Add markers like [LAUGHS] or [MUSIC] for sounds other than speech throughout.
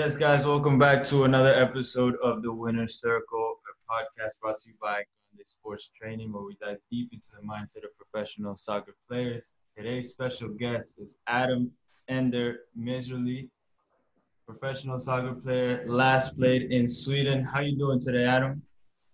Yes, guys, welcome back to another episode of the Winner's Circle, a podcast brought to you by Grande Sports Training, where we dive deep into the mindset of professional soccer players. Today's special guest is Adam Ender Misirly, professional soccer player, last played in Sweden. How you doing today, Adam?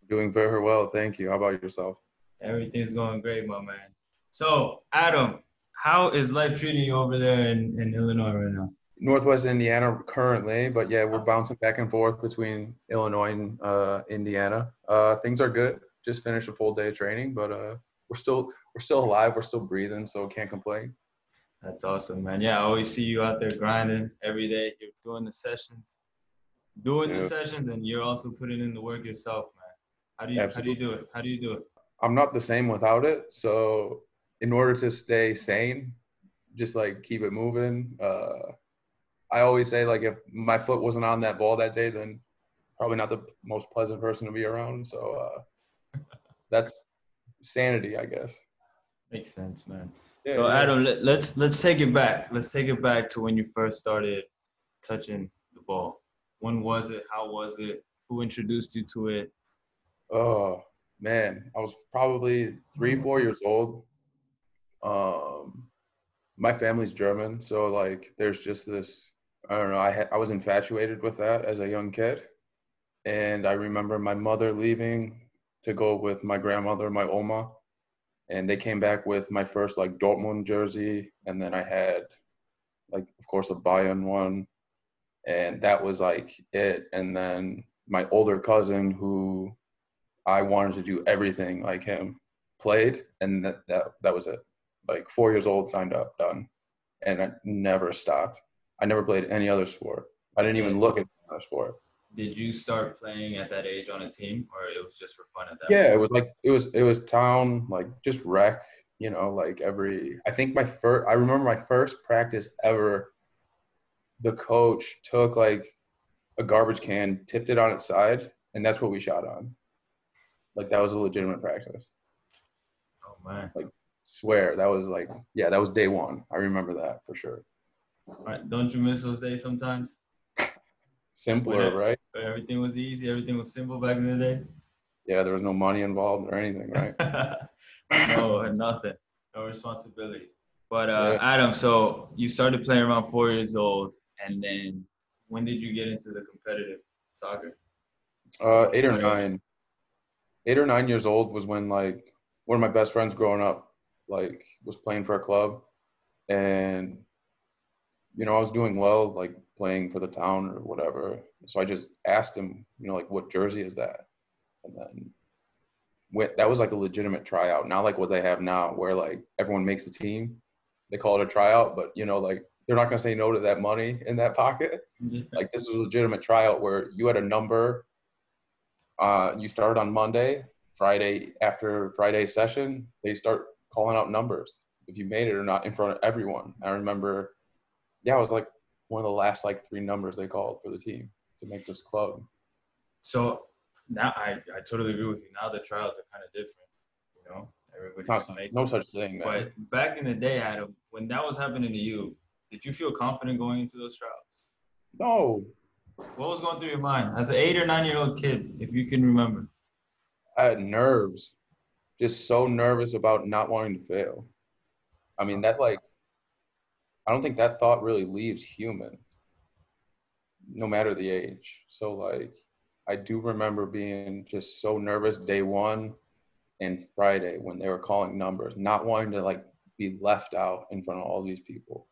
Doing very well, thank you. How about yourself? Everything's going great, my man. So, Adam, how is life treating you over there in, in Illinois right now? Northwest Indiana currently, but yeah, we're bouncing back and forth between Illinois and uh, Indiana. Uh, things are good. Just finished a full day of training, but uh, we're still we're still alive. We're still breathing, so can't complain. That's awesome, man. Yeah, I always see you out there grinding every day. You're doing the sessions, doing yeah. the sessions, and you're also putting in the work yourself, man. How do you Absolutely. how do you do it? How do you do it? I'm not the same without it. So in order to stay sane, just like keep it moving. Uh, I always say like if my foot wasn't on that ball that day, then probably not the most pleasant person to be around. So uh, [LAUGHS] that's sanity, I guess. Makes sense, man. Yeah, so yeah. Adam, let, let's let's take it back. Let's take it back to when you first started touching the ball. When was it? How was it? Who introduced you to it? Oh man, I was probably three, four years old. Um, my family's German, so like, there's just this I don't know. I had, I was infatuated with that as a young kid, and I remember my mother leaving to go with my grandmother, my Oma, and they came back with my first like Dortmund jersey, and then I had like of course a Bayern one, and that was like it. And then my older cousin, who I wanted to do everything like him, played, and that that that was it. Like four years old, signed up, done, and I never stopped I never played any other sport. I didn't even look at another sport. Did you start playing at that age on a team, or it was just for fun at that? Yeah, point? it was like it was it was town like just rec. You know, like every. I think my first. I remember my first practice ever. The coach took like a garbage can, tipped it on its side, and that's what we shot on. Like that was a legitimate practice. Oh man! Like swear that was like yeah that was day one. I remember that for sure. Right? Don't you miss those days sometimes? Simpler, right? Everything was easy. Everything was simple back in the day. Yeah, there was no money involved or anything, right? [LAUGHS] no, nothing. No responsibilities. But uh, yeah. Adam, so you started playing around four years old, and then when did you get into the competitive soccer? Uh, eight or nine. Eight or nine years old was when like one of my best friends growing up like was playing for a club, and you know, I was doing well, like playing for the town or whatever. So I just asked him, you know, like, what jersey is that? And then went, that was like a legitimate tryout, not like what they have now, where like everyone makes the team. They call it a tryout, but you know, like they're not gonna say no to that money [LAUGHS] in that pocket. like this is a legitimate tryout where you had a number. Uh, you started on Monday, Friday after Friday session, they start calling out numbers if you made it or not in front of everyone. I remember yeah, it was like one of the last like three numbers they called for the team to make this club. So now I, I totally agree with you. Now the trials are kind of different, you know. Everybody not, no such thing, man. But back in the day, Adam, when that was happening to you, did you feel confident going into those trials? No. What was going through your mind as an eight or nine year old kid, if you can remember? I had nerves, just so nervous about not wanting to fail. I mean, that like I don't think that thought really leaves human, no matter the age. So like, I do remember being just so nervous day one and Friday when they were calling numbers, not wanting to like be left out in front of all these people.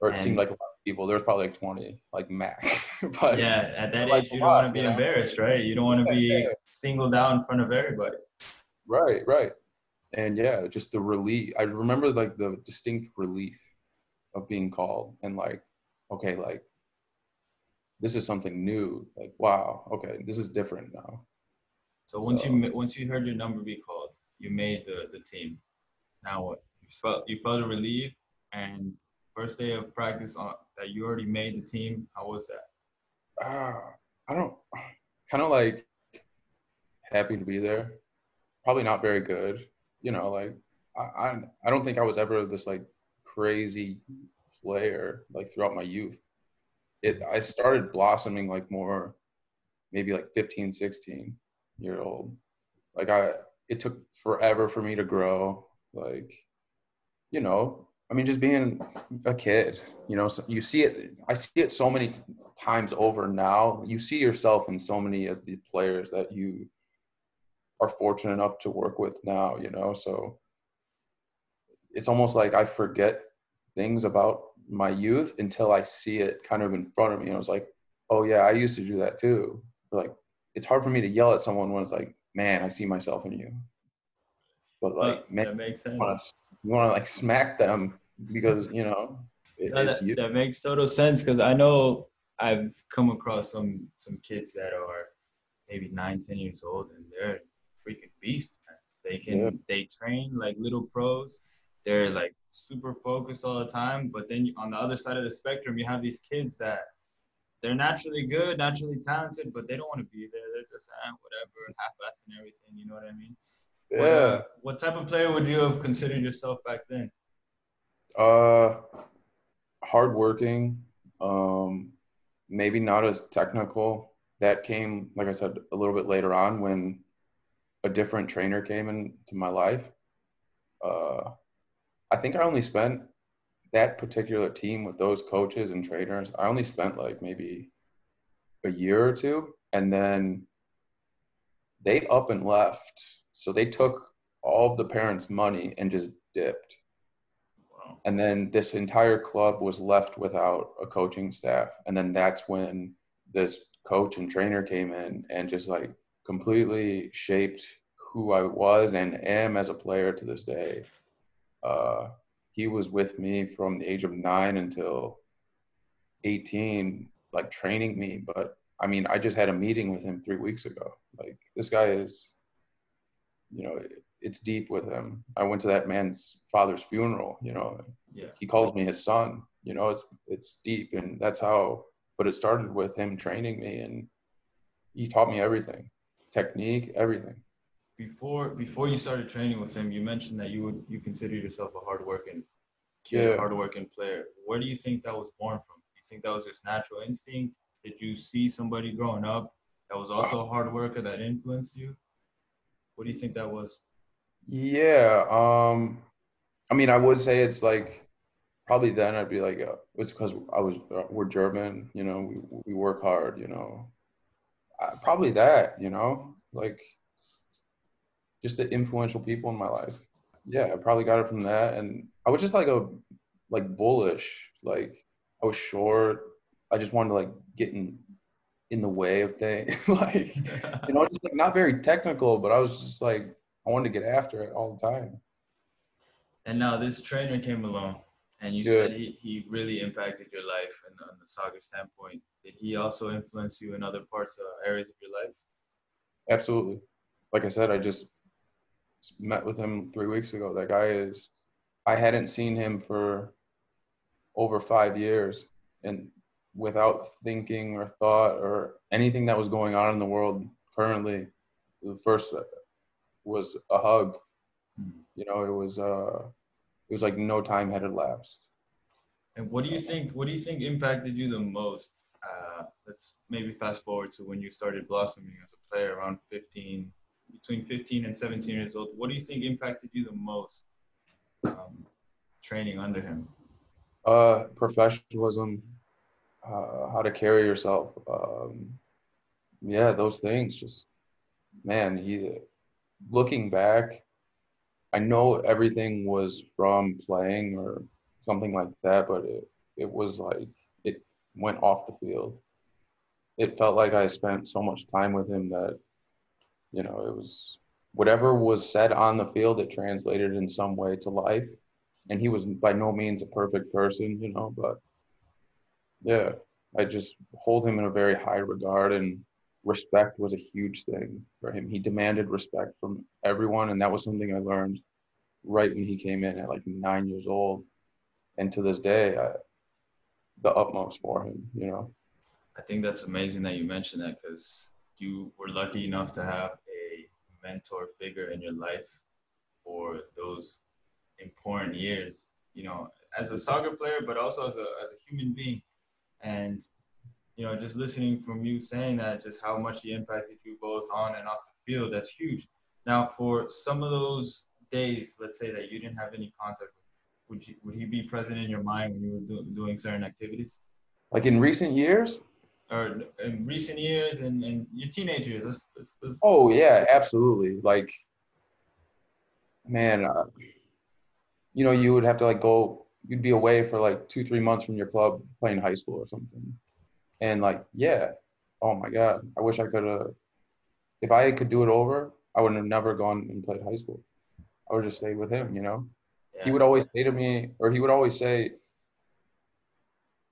Or it and seemed like a lot of people. There was probably like twenty, like max. [LAUGHS] but yeah, at that age, you don't want to be embarrassed, right? You don't want to be singled out in front of everybody. Right, right, and yeah, just the relief. I remember like the distinct relief of being called and like okay like this is something new. Like wow okay this is different now. So once so, you once you heard your number be called you made the the team. Now what? You felt you felt a relief and first day of practice on that you already made the team how was that? Uh, i don't kind of like happy to be there. Probably not very good you know like I, I i don't think i was ever this like crazy player like throughout my youth. it I started blossoming like more maybe like 15, 16 year old. Like I it took forever for me to grow. Like, you know, I mean, just being a kid, you know, so you see it. I see it so many times over now. You see yourself in so many of the players that you are fortunate enough to work with now. You know, so it's almost like I forget things about my youth until I see it kind of in front of me. And I was like, oh yeah, I used to do that too. Like, it's hard for me to yell at someone when it's like, man, I see myself in you. But like, oh, man, that makes sense. You want to like smack them because you know it, no, that, that makes total sense because I know I've come across some some kids that are maybe nine, ten years old and they're freaking beasts. Man. They can yeah. they train like little pros. They're like super focused all the time. But then on the other side of the spectrum, you have these kids that they're naturally good, naturally talented, but they don't want to be there. They're just ah, whatever, half-assing everything. You know what I mean? Yeah. What, uh, what type of player would you have considered yourself back then? Uh, hardworking. Um, maybe not as technical. That came, like I said, a little bit later on when a different trainer came into my life. Uh, I think I only spent that particular team with those coaches and trainers. I only spent like maybe a year or two, and then they up and left. So they took all of the parents' money and just dipped. Wow. And then this entire club was left without a coaching staff. And then that's when this coach and trainer came in and just like completely shaped who I was and am as a player to this day. Uh, he was with me from the age of nine until 18, like training me. But I mean, I just had a meeting with him three weeks ago. Like this guy is, you know, it's deep with him. I went to that man's father's funeral. You know, yeah. he calls me his son. You know, it's it's deep, and that's how. But it started with him training me, and he taught me everything, technique, everything before before you started training with him, you mentioned that you would you consider yourself a hardworking kid, yeah. hardworking player. Where do you think that was born from? Do you think that was just natural instinct? Did you see somebody growing up that was also a hard worker that influenced you? What do you think that was? Yeah, um, I mean, I would say it's like probably then I'd be like, uh, it's because I was uh, we're German, you know, we we work hard, you know, uh, probably that, you know, like just the influential people in my life. Yeah, I probably got it from that. And I was just like a like bullish. Like I was short. I just wanted to like get in in the way of things. [LAUGHS] like you know, just like not very technical, but I was just like I wanted to get after it all the time. And now this trainer came along and you said he, he really impacted your life and on the Sagar standpoint. Did he also influence you in other parts of areas of your life? Absolutely. Like I said, I just met with him three weeks ago. That guy is, I hadn't seen him for over five years. And without thinking or thought or anything that was going on in the world currently, the first was a hug. You know, it was, uh, it was like no time had elapsed. And what do you think? What do you think impacted you the most? Uh, let's maybe fast forward to when you started blossoming as a player around 15, between 15 and 17 years old, what do you think impacted you the most um, training under him? Uh, professionalism, uh, how to carry yourself. Um, yeah, those things. Just man, he. Looking back, I know everything was from playing or something like that, but it it was like it went off the field. It felt like I spent so much time with him that you know, it was whatever was said on the field, it translated in some way to life. And he was by no means a perfect person, you know, but yeah, I just hold him in a very high regard and respect was a huge thing for him. He demanded respect from everyone. And that was something I learned right when he came in at like nine years old. And to this day, I, the utmost for him, you know. I think that's amazing that you mentioned that because you were lucky enough to have a mentor figure in your life for those important years, you know, as a soccer player, but also as a, as a human being. And you know, just listening from you saying that, just how much he impacted you both on and off the field, that's huge. Now, for some of those days, let's say that you didn't have any contact with, would you would he be present in your mind when you were do, doing certain activities? Like in recent years? Or in recent years and, and your teenage years? Let's, let's, let's oh yeah, absolutely. Like, man, uh, you know, you would have to like go. You'd be away for like two, three months from your club playing high school or something, and like, yeah, oh my god, I wish I could have. If I could do it over, I would have never gone and played high school. I would just stay with him, you know. Yeah. He would always say to me, or he would always say,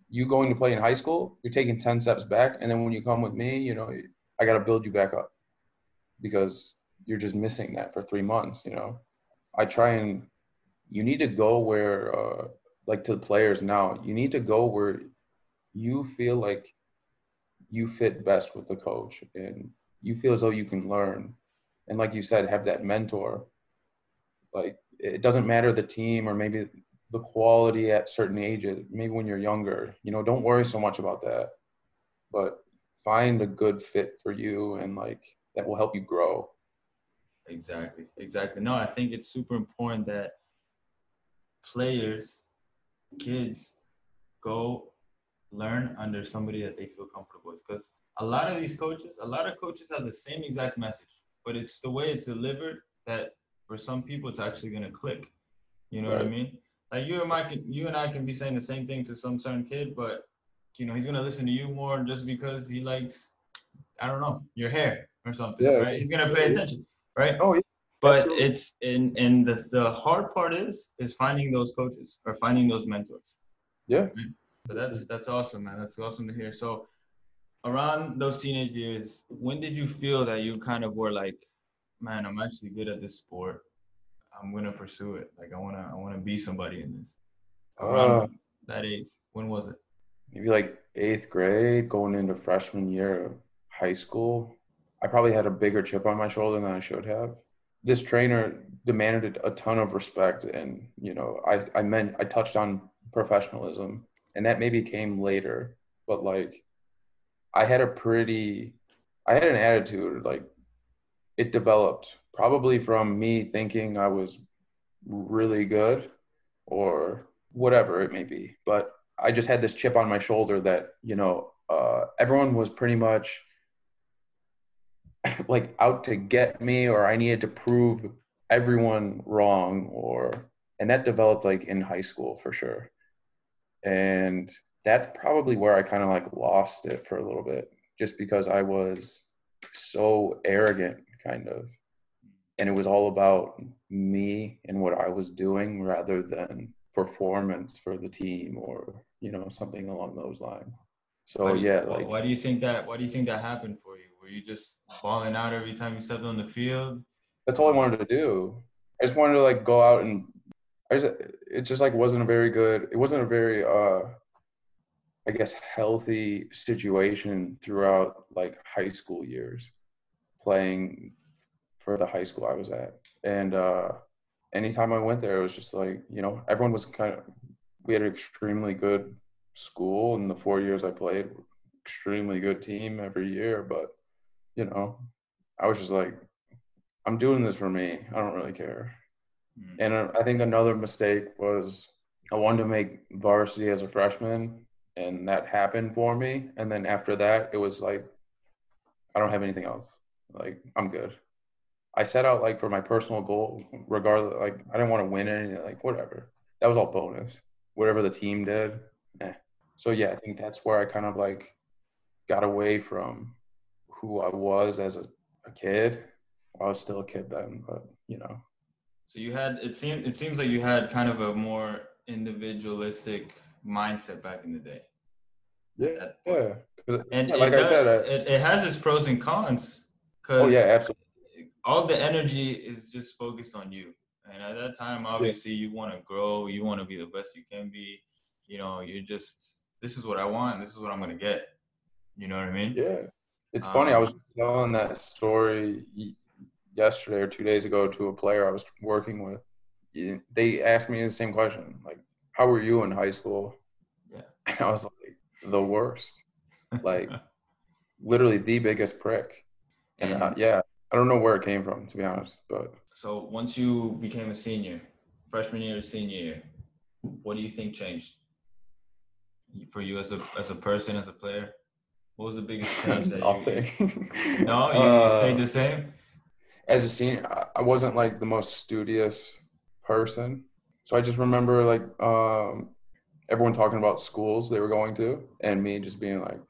"You going to play in high school? You're taking ten steps back, and then when you come with me, you know, I got to build you back up because you're just missing that for three months, you know." I try and you need to go where, uh, like to the players now, you need to go where you feel like you fit best with the coach and you feel as though you can learn. And like you said, have that mentor. Like it doesn't matter the team or maybe the quality at certain ages, maybe when you're younger, you know, don't worry so much about that. But find a good fit for you and like that will help you grow. Exactly. Exactly. No, I think it's super important that players, kids, go learn under somebody that they feel comfortable with. Because a lot of these coaches, a lot of coaches have the same exact message, but it's the way it's delivered that for some people it's actually gonna click. You know right. what I mean? Like you and I can, you and I can be saying the same thing to some certain kid, but you know he's gonna listen to you more just because he likes, I don't know, your hair or something, yeah. right? He's gonna pay attention, right? Oh yeah. But Absolutely. it's and and the the hard part is is finding those coaches or finding those mentors. Yeah. Right? But that's that's awesome, man. That's awesome to hear. So around those teenage years, when did you feel that you kind of were like, man, I'm actually good at this sport. I'm gonna pursue it. Like I wanna I wanna be somebody in this. Around uh, that age, when was it? Maybe like eighth grade, going into freshman year of high school. I probably had a bigger chip on my shoulder than I should have. This trainer demanded a ton of respect, and you know, I I meant I touched on professionalism and that maybe came later but like i had a pretty i had an attitude like it developed probably from me thinking i was really good or whatever it may be but i just had this chip on my shoulder that you know uh, everyone was pretty much [LAUGHS] like out to get me or i needed to prove everyone wrong or and that developed like in high school for sure and that's probably where I kind of like lost it for a little bit, just because I was so arrogant, kind of. And it was all about me and what I was doing rather than performance for the team or, you know, something along those lines. So you, yeah, like why do you think that why do you think that happened for you? Were you just falling out every time you stepped on the field? That's all I wanted to do. I just wanted to like go out and I just it just like wasn't a very good. It wasn't a very uh, I guess healthy situation throughout like high school years, playing for the high school I was at, and uh, anytime I went there, it was just like you know everyone was kind of. We had an extremely good school in the four years I played. Extremely good team every year, but you know, I was just like, I'm doing this for me. I don't really care. Mm-hmm. And uh, I think another mistake was I wanted to make varsity as a freshman, and that happened for me. And then after that, it was like, I don't have anything else. Like, I'm good. I set out like for my personal goal, regardless. Like, I didn't want to win anything. Like, whatever. That was all bonus. Whatever the team did. Eh. So yeah, I think that's where I kind of like got away from who I was as a, a kid. I was still a kid then, but you know, so you had it seemed it seems like you had kind of a more individualistic mindset back in the day. Yeah, yeah. And yeah, like I said, I, it, it has its pros and cons. Oh yeah, absolutely. All the energy is just focused on you, and at that time, obviously, you want to grow, you want to be the best you can be. You know, you're just this is what I want, this is what I'm gonna get. You know what I mean? Yeah. It's um, funny. I was um, telling that story yesterday or two days ago to a player I was working with. They asked me the same question, like, "How were you in high school?" Yeah, [LAUGHS] and I was like, "The worst." [LAUGHS] like literally the biggest prick. And, and uh, yeah, I don't know where it came from to be honest, but so once you became a senior, freshman year, senior year, what do you think changed for you as a as a person, as a player? What was the biggest [LAUGHS] change that Nothing. [LAUGHS] you? no, you uh, stayed the same. As a senior, I wasn't like the most studious person, so I just remember like um, everyone talking about schools they were going to, and me just being like,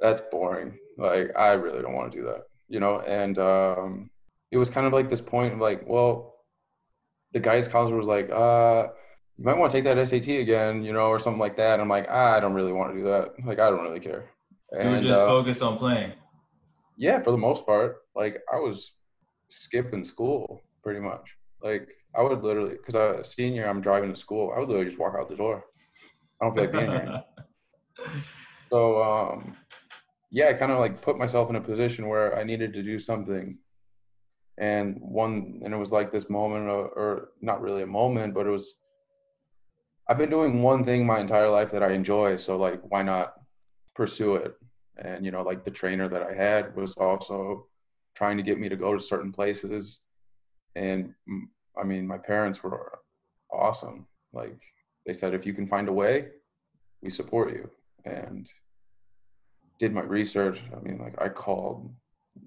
"That's boring. Like, I really don't want to do that," you know. And um, it was kind of like this point of like, well, the guidance counselor was like, uh, you might want to take that SAT again, you know, or something like that. And I'm like, ah, I don't really want to do that. Like, I don't really care. And, you were just uh, focused on playing. Yeah, for the most part. Like, I was skipping school pretty much. Like, I would literally, because I senior, I'm driving to school. I would literally just walk out the door. I don't feel like being here. [LAUGHS] so, um, yeah, I kind of like put myself in a position where I needed to do something. And one and it was like this moment or not really a moment but it was i've been doing one thing my entire life that i enjoy so like why not pursue it? And you know like the trainer that i had was also trying to get me to go to certain places. And mm, i mean my parents were awesome. Like they said if you can find a way we support you. And did my research i mean like i called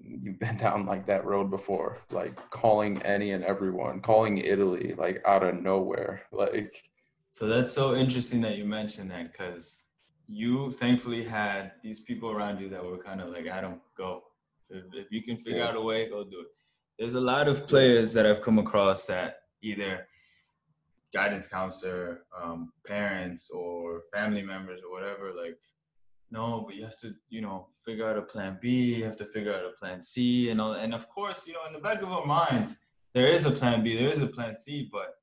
you've been [LAUGHS] down like that road before, like calling any and everyone, calling Italy like out of nowhere, [LAUGHS] like. So that's so interesting that you mentioned that because you thankfully had these people around you that were kind of like, Adam, go. If, if you can figure yeah. out a way, go do it. There's a lot of players that I've come across that either guidance counselor, um, parents, or family members, or whatever, like no, but you have to, you know, figure out a plan B, you have to figure out a plan C and all and of course, you know, in the back of our minds, there is a plan B, there is a plan C, but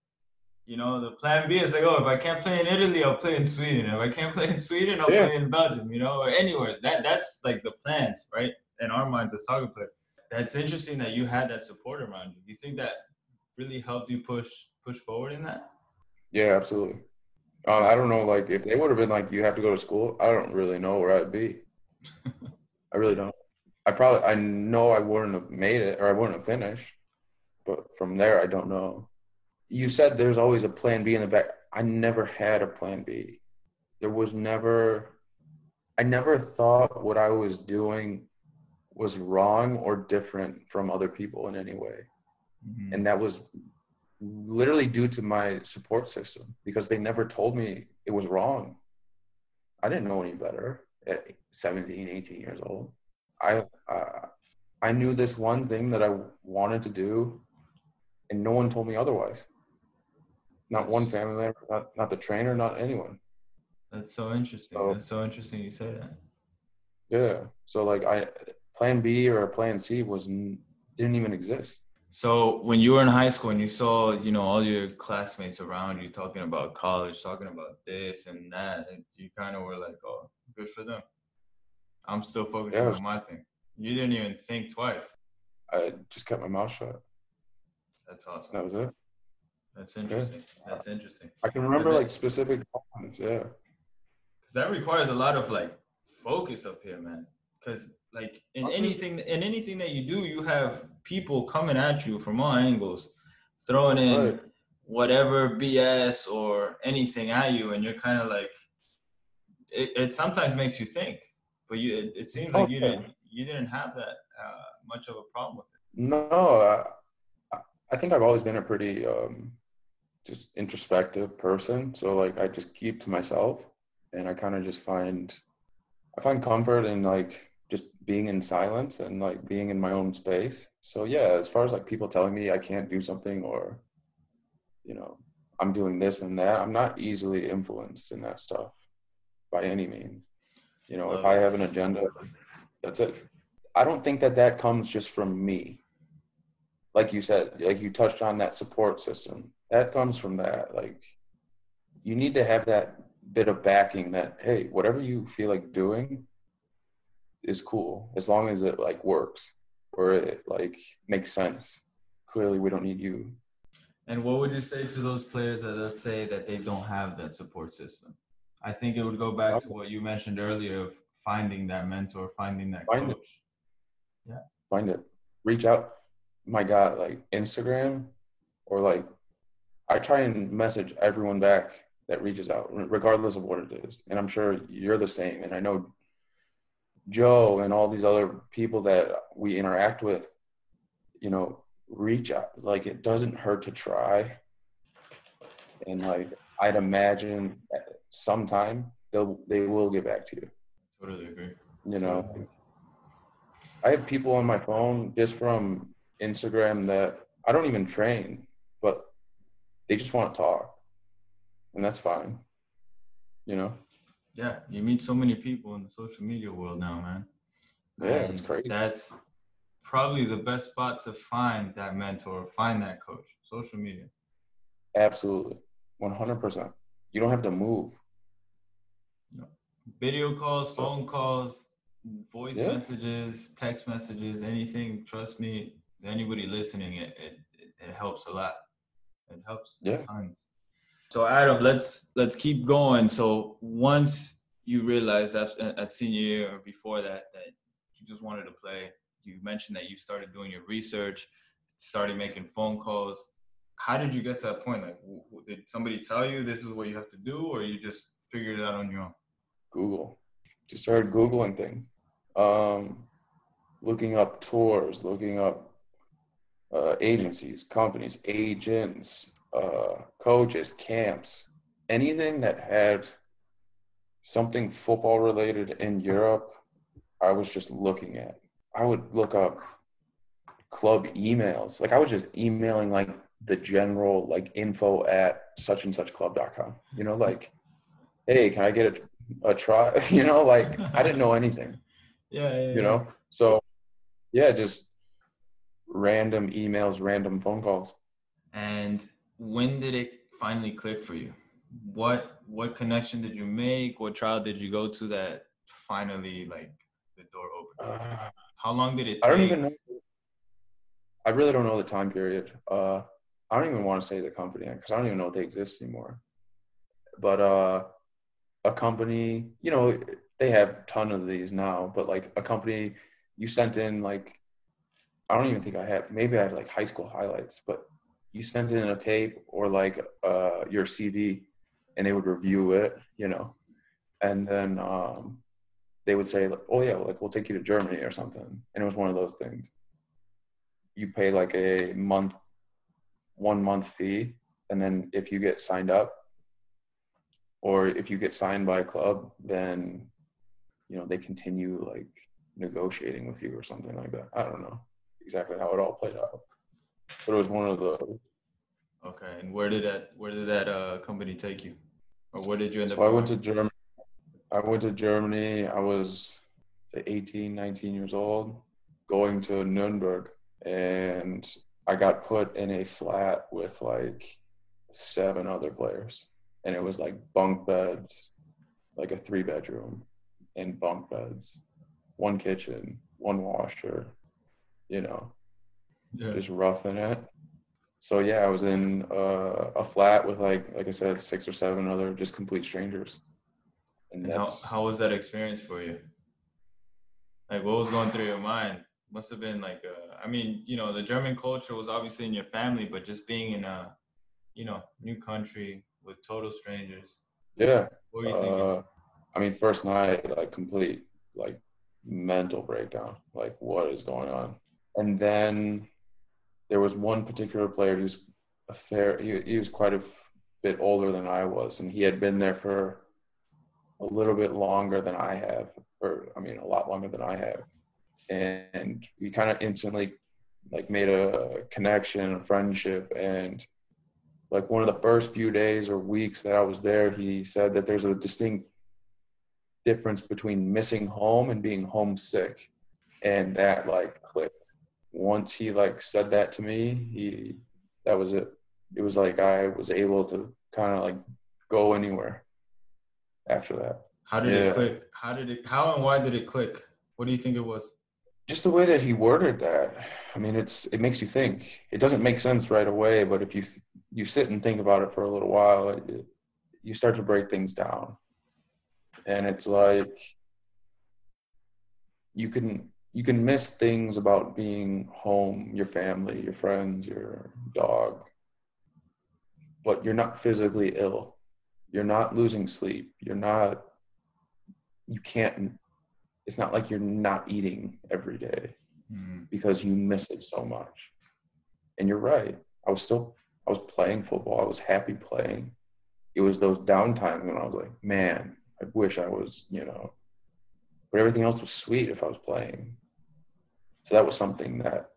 you know, the plan B is like, oh, if I can't play in Italy, I'll play in Sweden. If I can't [LAUGHS] play in Sweden, I'll yeah. play in Belgium, you know, or anywhere. That that's like the plans, right? In our minds as soccer players. That's interesting that you had that support around you. Do you think that really helped you push push forward in that? Yeah, absolutely. Uh, I don't know, like if they would have been like, you have to go to school. I don't really know where I'd be. [LAUGHS] I really don't. I probably, I know I wouldn't have made it or I wouldn't have finished, but from there, I don't know. You said there's always a plan B in the back. I never had a plan B. There was never, I never thought what I was doing was wrong or different from other people in any way. Mm-hmm. And that was literally due to my support system because they never told me it was wrong. I didn't know any better at 17, 18 years old. I uh, I knew this one thing that I wanted to do, and no one told me otherwise. Not one family member, not not the trainer, not anyone. That's so interesting. So, That's so interesting you say that. Yeah. So like I plan B or plan C was didn't even exist. So when you were in high school and you saw, you know, all your classmates around you talking about college, talking about this and that, you kind of were like, "Oh, good for them." I'm still focusing yeah, on my thing. You didn't even think twice. I just kept my mouth shut. That's awesome. That was it. That's interesting. Yeah. That's interesting. I can remember like specific moments, yeah. Because that requires a lot of like focus up here, man. Because like in anything, in anything that you do, you have people coming at you from all angles, throwing in right. whatever BS or anything at you, and you're kind of like, it, it sometimes makes you think, but you it, it seems like you didn't you didn't have that uh, much of a problem with it. No, I, I think I've always been a pretty um, just introspective person. So like I just keep to myself, and I kind of just find I find comfort in like being in silence and like being in my own space. So yeah, as far as like people telling me I can't do something or you know, I'm doing this and that, I'm not easily influenced in that stuff by any means. You know, if I have an agenda, that's it. I don't think that that comes just from me. Like you said, like you touched on that support system. That comes from that. Like you need to have that bit of backing that hey, whatever you feel like doing, is cool as long as it like works or it like makes sense. Clearly, we don't need you. And what would you say to those players that let's say that they don't have that support system? I think it would go back to what you mentioned earlier of finding that mentor, finding that Find coach? It. Yeah. Find it. Reach out. My God, like Instagram or like I try and message everyone back that reaches out, regardless of what it is. And I'm sure you're the same. And I know Joe and all these other people that we interact with, you know, reach out. Like it doesn't hurt to try. And like I'd imagine sometime they'll they will get back to you. Totally agree. You know, I have people on my phone just from Instagram that I don't even train, but they just want to talk, and that's fine. You know. Yeah, you meet so many people in the social media world now, man. Yeah, and it's crazy. That's probably the best spot to find that mentor, find that coach. Social media. Absolutely, one hundred percent. You don't have to move. No. Video calls, phone calls, voice yeah. messages, text messages, anything. Trust me, anybody listening, it, it, it helps a lot. It helps yeah. tons. So Adam, let's let's keep going. So once you realized that at senior year or before that that you just wanted to play, you mentioned that you started doing your research, started making phone calls. How did you get to that point? Like, did somebody tell you this is what you have to do, or you just figured it out on your own? Google. Just started googling things, um, looking up tours, looking up uh, agencies, companies, agents, uh, coaches, camps, anything that had something football related in Europe, I was just looking at. I would look up club emails. Like I was just emailing like the general like info at such and such club.com. You know, like, hey, can I get a, a try? [LAUGHS] you know, like I didn't know anything. [LAUGHS] Yeah, yeah, You know? So yeah, just random emails, random phone calls. And when did it finally click for you? What what connection did you make? What trial did you go to that finally like the door opened? Uh, How long did it take? I don't even know. I really don't know the time period. Uh, I don't even want to say the company because I don't even know if they exist anymore. But uh, a company, you know, they have a ton of these now, but like a company, you sent in like I don't even think I had. Maybe I had like high school highlights, but you sent in a tape or like uh, your CV, and they would review it, you know, and then um, they would say, like, "Oh yeah, like we'll take you to Germany or something," and it was one of those things. You pay like a month, one month fee, and then if you get signed up, or if you get signed by a club, then you know they continue like negotiating with you or something like that. I don't know exactly how it all played out. But it was one of the. Okay, and where did that where did that uh, company take you, or where did you end so up? I went to Germany. I went to Germany. I was 18, 19 years old, going to Nuremberg, and I got put in a flat with like seven other players, and it was like bunk beds, like a three bedroom, and bunk beds, one kitchen, one washer, you know, yeah. just roughing it. So yeah, I was in uh, a flat with like like I said, six or seven other just complete strangers. And, and how how was that experience for you? Like, what was going through your mind? Must have been like, uh, I mean, you know, the German culture was obviously in your family, but just being in a, you know, new country with total strangers. Yeah. What were you thinking? Uh, I mean, first night, like complete, like mental breakdown. Like, what is going on? And then there was one particular player who's a fair, he, he was quite a bit older than I was, and he had been there for a little bit longer than I have, or I mean, a lot longer than I have. And we kind of instantly like made a connection, a friendship, and like one of the first few days or weeks that I was there, he said that there's a distinct difference between missing home and being homesick, and that like clicked once he like said that to me, he that was it. It was like I was able to kind of like go anywhere after that. How did yeah. it click? How did it? How and why did it click? What do you think it was? Just the way that he worded that. I mean, it's it makes you think. It doesn't make sense right away, but if you you sit and think about it for a little while, it, you start to break things down. And it's like you can you can miss things about being home, your family, your friends, your dog, but you're not physically ill. You're not losing sleep. You're not, you can't, it's not like you're not eating every day mm. because you miss it so much. And you're right. I was still, I was playing football. I was happy playing. It was those downtimes when I was like, man, I wish I was, you know, but everything else was sweet if I was playing. So that was something that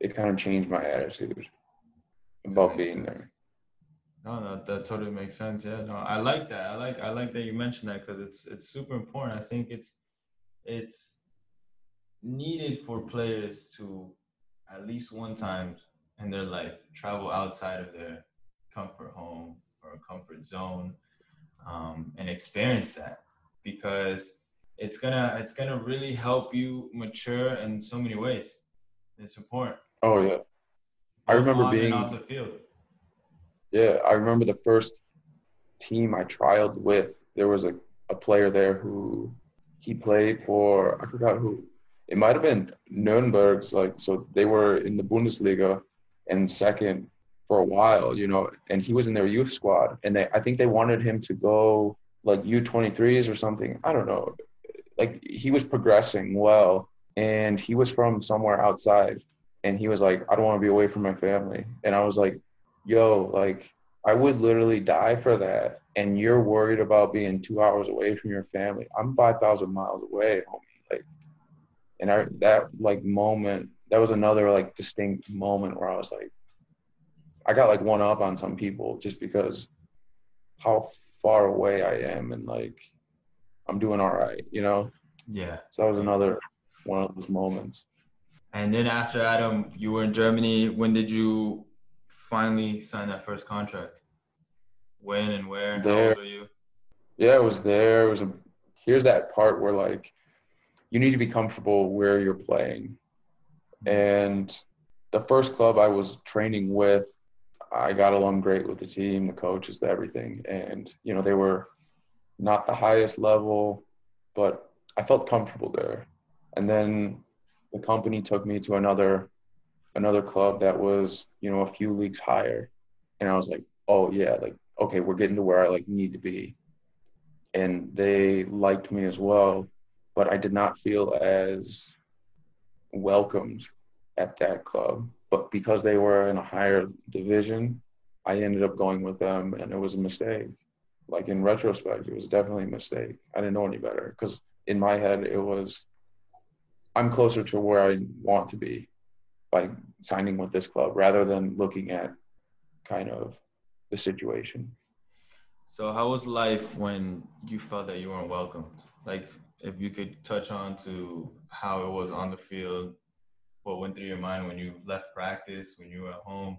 it kind of changed my attitude about being sense. there. No, that, that totally makes sense. Yeah, no, I like that. I like I like that you mentioned that because it's it's super important. I think it's it's needed for players to at least one time in their life travel outside of their comfort home or comfort zone um, and experience that because it's gonna it's gonna really help you mature in so many ways. It's important. Oh yeah, I remember being off the field. Yeah, I remember the first team I trialed with. There was a, a player there who he played for. I forgot who. It might have been Nuremberg's. Like so, they were in the Bundesliga and second for a while, you know. And he was in their youth squad, and they I think they wanted him to go like U23s or something. I don't know like he was progressing well and he was from somewhere outside and he was like i don't want to be away from my family. And i was like yo like i would literally die for that and you're worried about being two hours away from your family. I'm 5000 miles away homie like. And i that like moment that was another like distinct moment where i was like i got like one up on some people just because how far away i am and like I'm doing all right, you know? Yeah. So that was another one of those moments. And then after Adam, you were in Germany. When did you finally sign that first contract? When and where? There. How old were you? Yeah, it was there. It was a, here's that part where like you need to be comfortable where you're playing. Mm-hmm. And the first club I was training with, I got along great with the team, the coaches, everything. And, you know, they were not the highest level, but I felt comfortable there. And then the company took me to another another club that was, you know, a few leagues higher. And I was like, oh yeah, like okay, we're getting to where I like need to be. And they liked me as well, but I did not feel as welcomed at that club. But because they were in a higher division, I ended up going with them and it was a mistake like in retrospect, it was definitely a mistake. I didn't know any better because in my head it was I'm closer to where I want to be by signing with this club rather than looking at kind of the situation. So how was life when you felt that you weren't welcomed? Like if you could touch on to how it was on the field, what went through your mind when you left practice, when you were at home?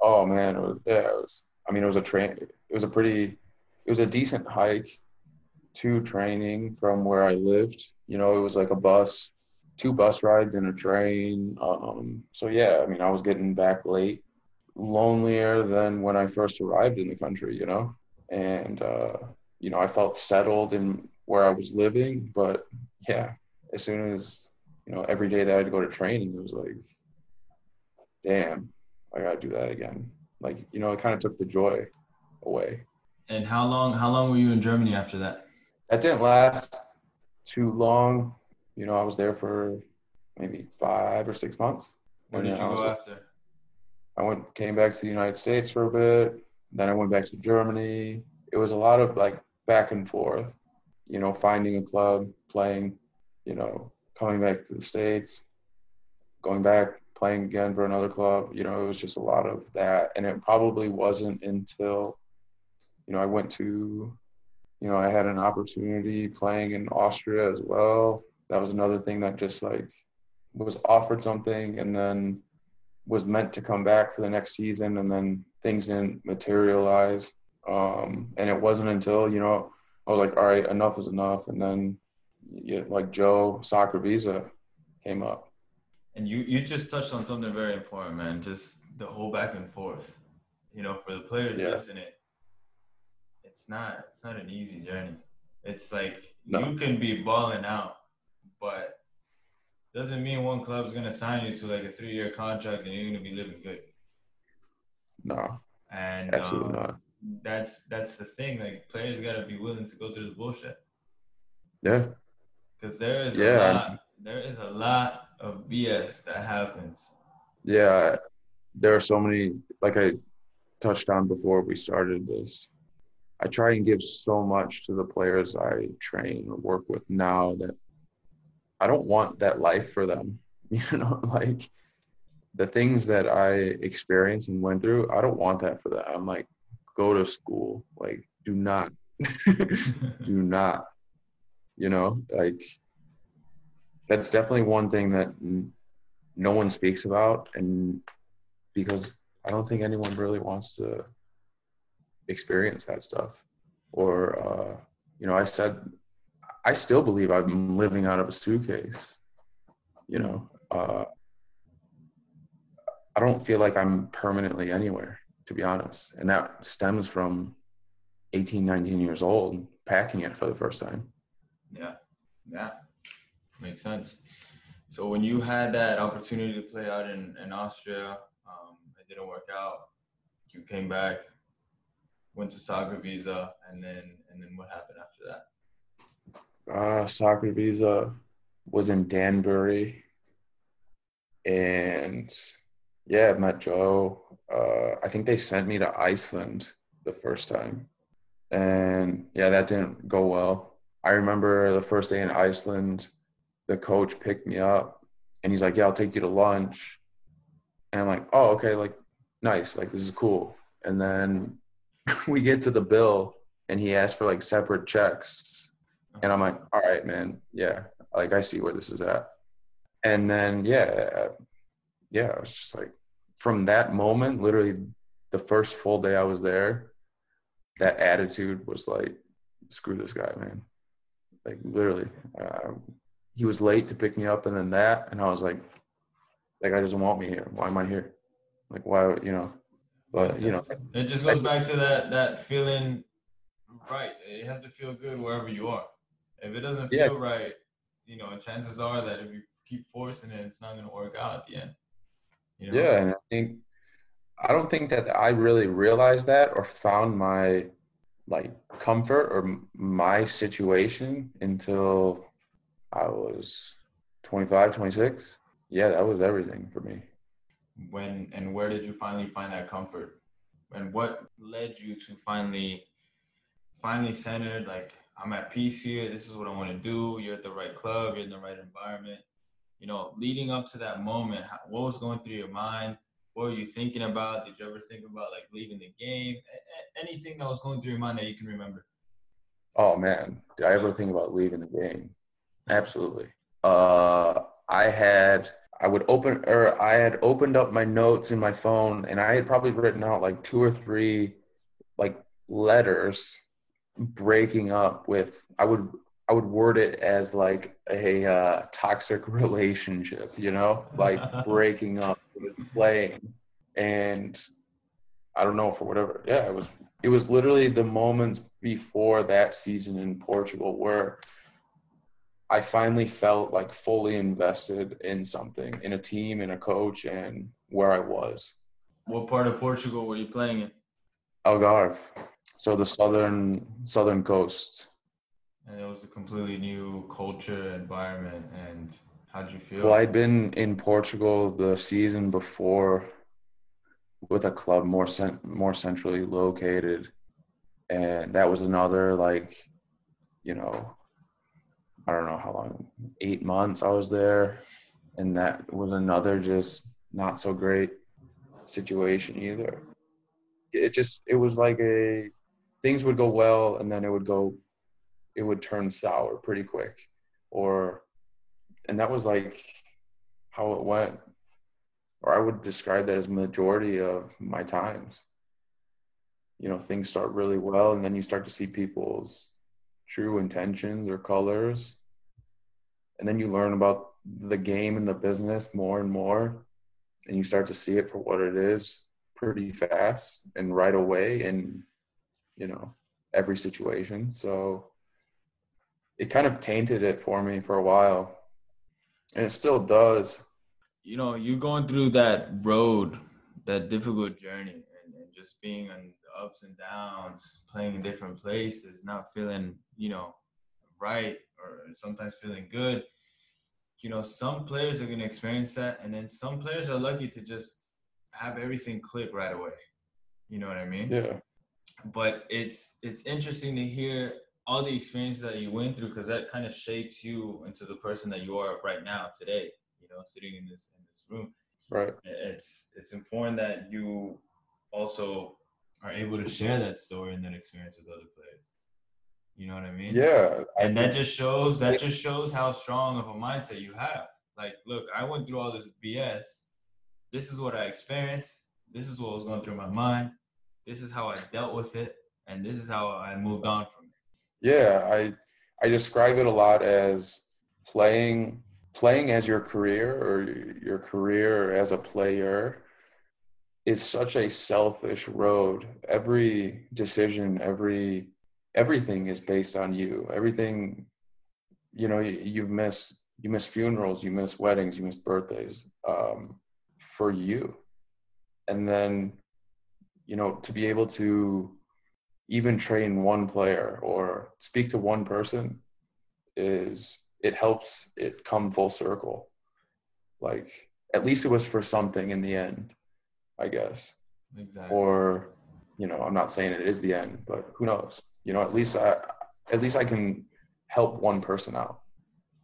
Oh man, it was, yeah, it was I mean, it was a train. It was a pretty, it was a decent hike to training from where I lived. You know, it was like a bus, two bus rides and a train. Um, so yeah, I mean, I was getting back late, lonelier than when I first arrived in the country. You know, and uh, you know, I felt settled in where I was living, but yeah, as soon as you know, every day that I had to go to training, it was like, damn, I gotta do that again like you know it kind of took the joy away. And how long how long were you in germany after that? That didn't last too long. You know i was there for maybe five or six months. Where did you go after? I went came back to the united states for a bit. Then i went back to germany. It was a lot of like back and forth you know finding a club playing you know coming back to the states going back playing again for another club. You know, it was just a lot of that. And it probably wasn't until, you know, I went to, you know, I had an opportunity playing in Austria as well. That was another thing that just like was offered something and then was meant to come back for the next season and then things didn't materialize. Um, and it wasn't until, you know, I was like, all right, enough is enough. And then yeah, like Joe soccer visa came up and you you just touched on something very important, man. Just the whole back and forth. You know, for the players yeah. listening, it's not it's not an easy journey. It's like no. you can be balling out, but doesn't mean one club's gonna sign you to like a three year contract and you're gonna be living good. No. And absolutely um, not. That's that's the thing. Like players gotta be willing to go through the bullshit. Yeah. Because there is yeah, a lot. There is a lot of BS that happens. Yeah, there are so many. Like I touched on before we started this. I try and give so much to the players I train or work with now that I don't want that life for them. [LAUGHS] You know, like the things that I experienced and went through, I don't want that for them. I'm like, go to school. Like, do not, [LAUGHS] do not, you know, like that's definitely one thing that no one speaks about. And because I don't think anyone really wants to experience that stuff. Or, uh, you know, I said, I still believe I'm living out of a suitcase. You know, uh, I don't feel like I'm permanently anywhere, to be honest. And that stems from 18, 19 years old, packing it for the first time. Yeah. Yeah. Makes sense. So when you had that opportunity to play out in, in Austria, um, it didn't work out. You came back, went to soccer visa, and then and then what happened after that? uh, soccer visa was in Danbury, and yeah, met Joe. Uh, I think they sent me to Iceland the first time, and yeah, that didn't go well. I remember the first day in Iceland, the coach picked me up, and he's like, "Yeah, I'll take you to lunch," and I'm like, "Oh, okay, like nice, like this is cool." And then [LAUGHS] we get to the bill, and he asked for like separate checks and I'm like, all right, man, yeah, like I see where this is at. And then yeah, yeah, I was just like, from that moment, literally the first full day I was there, that attitude was like, screw this guy, man. Like literally, uh, he was late to pick me up, and then that, and I was like, that guy doesn't want me here. Why am I here? Like why, you know? But you know, it just goes back to that that feeling right. You have to feel good wherever you are. If it doesn't feel yeah. right, you know, chances are that if you keep forcing it, it's not going to work out at the end. You know? Yeah, and I think I don't think that I really realized that or found my like comfort or my situation until I was 25, 26. Yeah, that was everything for me. When and where did you finally find that comfort? And what led you to finally finally centered like I'm at peace here. This is what I want to do. You're at the right club. You're in the right environment. You know, leading up to that moment, what was going through your mind? What were you thinking about? Did you ever think about like leaving the game? Anything that was going through your mind that you can remember? Oh man, did I ever think about leaving the game? Absolutely. Uh, I had I would open or I had opened up my notes in my phone and I had probably written out like two or three like letters breaking up with I would I would word it as like a uh, toxic [LAUGHS] relationship, you know, like [LAUGHS] breaking up with playing, and I don't know for whatever. Yeah, it was it was literally the moments before that season in Portugal where I finally felt like fully invested in something, in a team, in a coach, and where I was. What part of Portugal were you playing in? Algarve so the southern southern coast. And it was a completely new culture, environment, and how'd you feel? Well, I'd been in Portugal the season before with a club more cent- more centrally located, and that was another like, you know, I don't know how long, eight months I was there, and that was another just not so great situation either. It just it was like a things would go well and then it would go it would turn sour pretty quick. Or and that was like how it went. Or i would describe that as majority of my times. You know things start really well and then you start to see people's true intentions or colors and then you learn about the game and the business more and more and you start to see it for what it is pretty fast and right away in, you know, every situation. So it kind of tainted it for me for a while. And it still does. You know, you're going through that road, that difficult journey, just being on the ups and downs, playing in different places, not feeling, you know, right, or sometimes feeling good. You know, some players are going to experience that, and then some players are lucky to just have everything click right away. You know what I mean? Yeah. But it's it's interesting to hear all the experiences that you went through because that kind of shapes you into the person that you are right now today. You know, sitting in this in this room. Right. It's it's important that you also are able to share that story and that experience with other players. You know what I mean? Yeah. And that just shows that just shows how strong of a mindset you have. Like, look, I went through all this BS. This is what I experienced. This is what was going through my mind. This is how I dealt with it, and this is how I moved on from it. Yeah, I I describe it a lot as playing playing as your career or your career as a player is such a selfish road. Every decision, every everything is based on you. Everything, you know, you, you miss you miss funerals, you miss weddings, you miss birthdays um, for you, and then you know to be able to even train one player or speak to one person is it helps it come full circle like at least it was for something in the end i guess Exactly. or you know i'm not saying it is the end but who knows you know at least i at least i can help one person out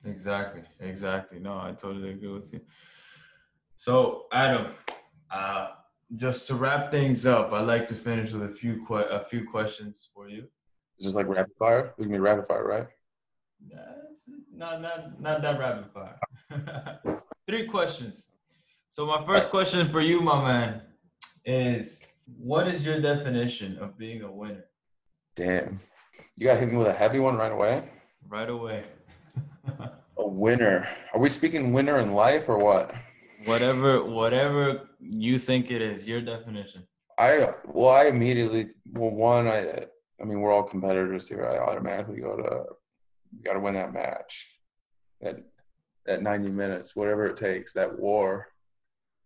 Exactly. Exactly. No, I totally agree with you. So, Adam, uh, just to wrap things up, I'd like to finish with a few que- a few questions for you. It's just like rapid fire. It's gonna be rapid fire, right? It's not not not that rapid fire. [LAUGHS] Three questions. So my first question for you, my man, is what is your definition of being a winner? Damn. You gotta hit me with a heavy one right away. Right away. [LAUGHS] A winner. Are we speaking winner in life or what? whatever whatever you think it is, your definition. I well, I immediately well one I I mean we're all competitors here. I automatically go to you got to win that match, that that ninety minutes, whatever it takes, that war,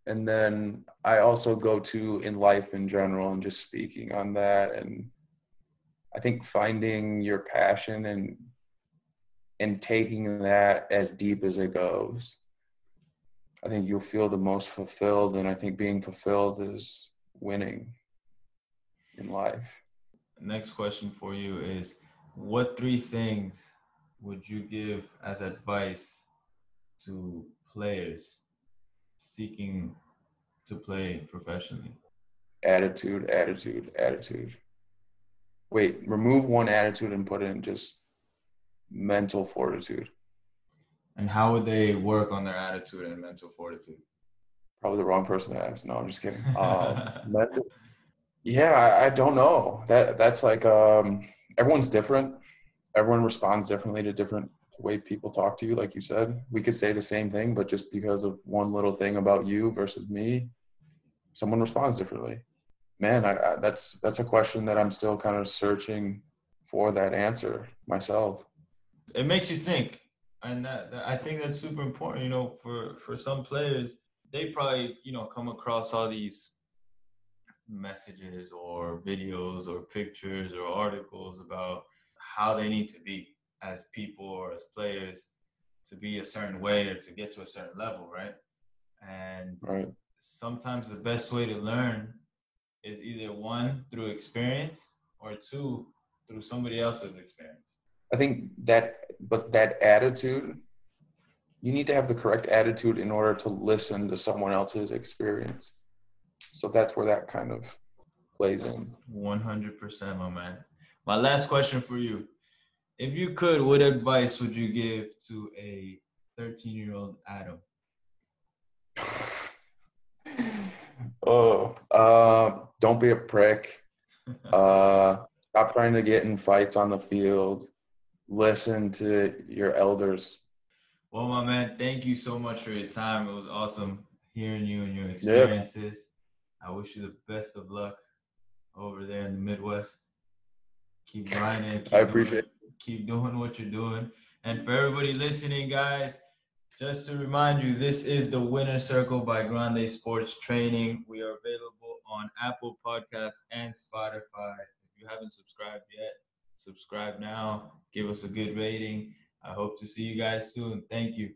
and then I also go to in life in general and just speaking on that and I think finding your passion and and taking that as deep as it goes. I think you'll feel the most fulfilled, and I think being fulfilled is winning in life. Next question for you is what three things would you give as advice to players seeking to play professionally? Attitude, attitude, attitude. Wait, remove one attitude and put in just mental fortitude. And how would they work on their attitude and mental fortitude? Probably the wrong person to ask. No, I'm just kidding. [LAUGHS] Um, mental, yeah, I, I don't know. That that's like um, everyone's different. Everyone responds differently to different way people talk to you. Like you said, we could say the same thing, but just because of one little thing about you versus me, someone responds differently. Man, I, I, that's that's a question that I'm still kind of searching for that answer myself. it makes you think and that, that- i think that's super important you know for for some players they probably you know come across all these messages or videos or pictures or articles about how they need to be as people or as players to be a certain way or to get to a certain level right and Right. sometimes the best way to learn is either one through experience or two through somebody else's experience I think that, but that attitude, you need to have the correct attitude in order to listen to someone else's experience. So that's where that kind of plays in. 100%, my man. My last question for you. If you could, what advice would you give to a 13 year old Adam? [SIGHS] oh, uh, don't be a prick. [LAUGHS] Uh, stop trying to get in fights on the field. Listen to your elders. Well, my man, thank you so much for your time. It was awesome hearing you and your experiences. I wish you the best of luck over there in the Midwest. Keep grinding. Keep I appreciate doing, Keep doing what you're doing. And for everybody listening, guys, Just to remind you, this is the Winner Circle by Grande Sports Training. We are available on Apple Podcast and Spotify. If you haven't subscribed yet, subscribe now. Give us a good rating. I hope to see you guys soon. Thank you.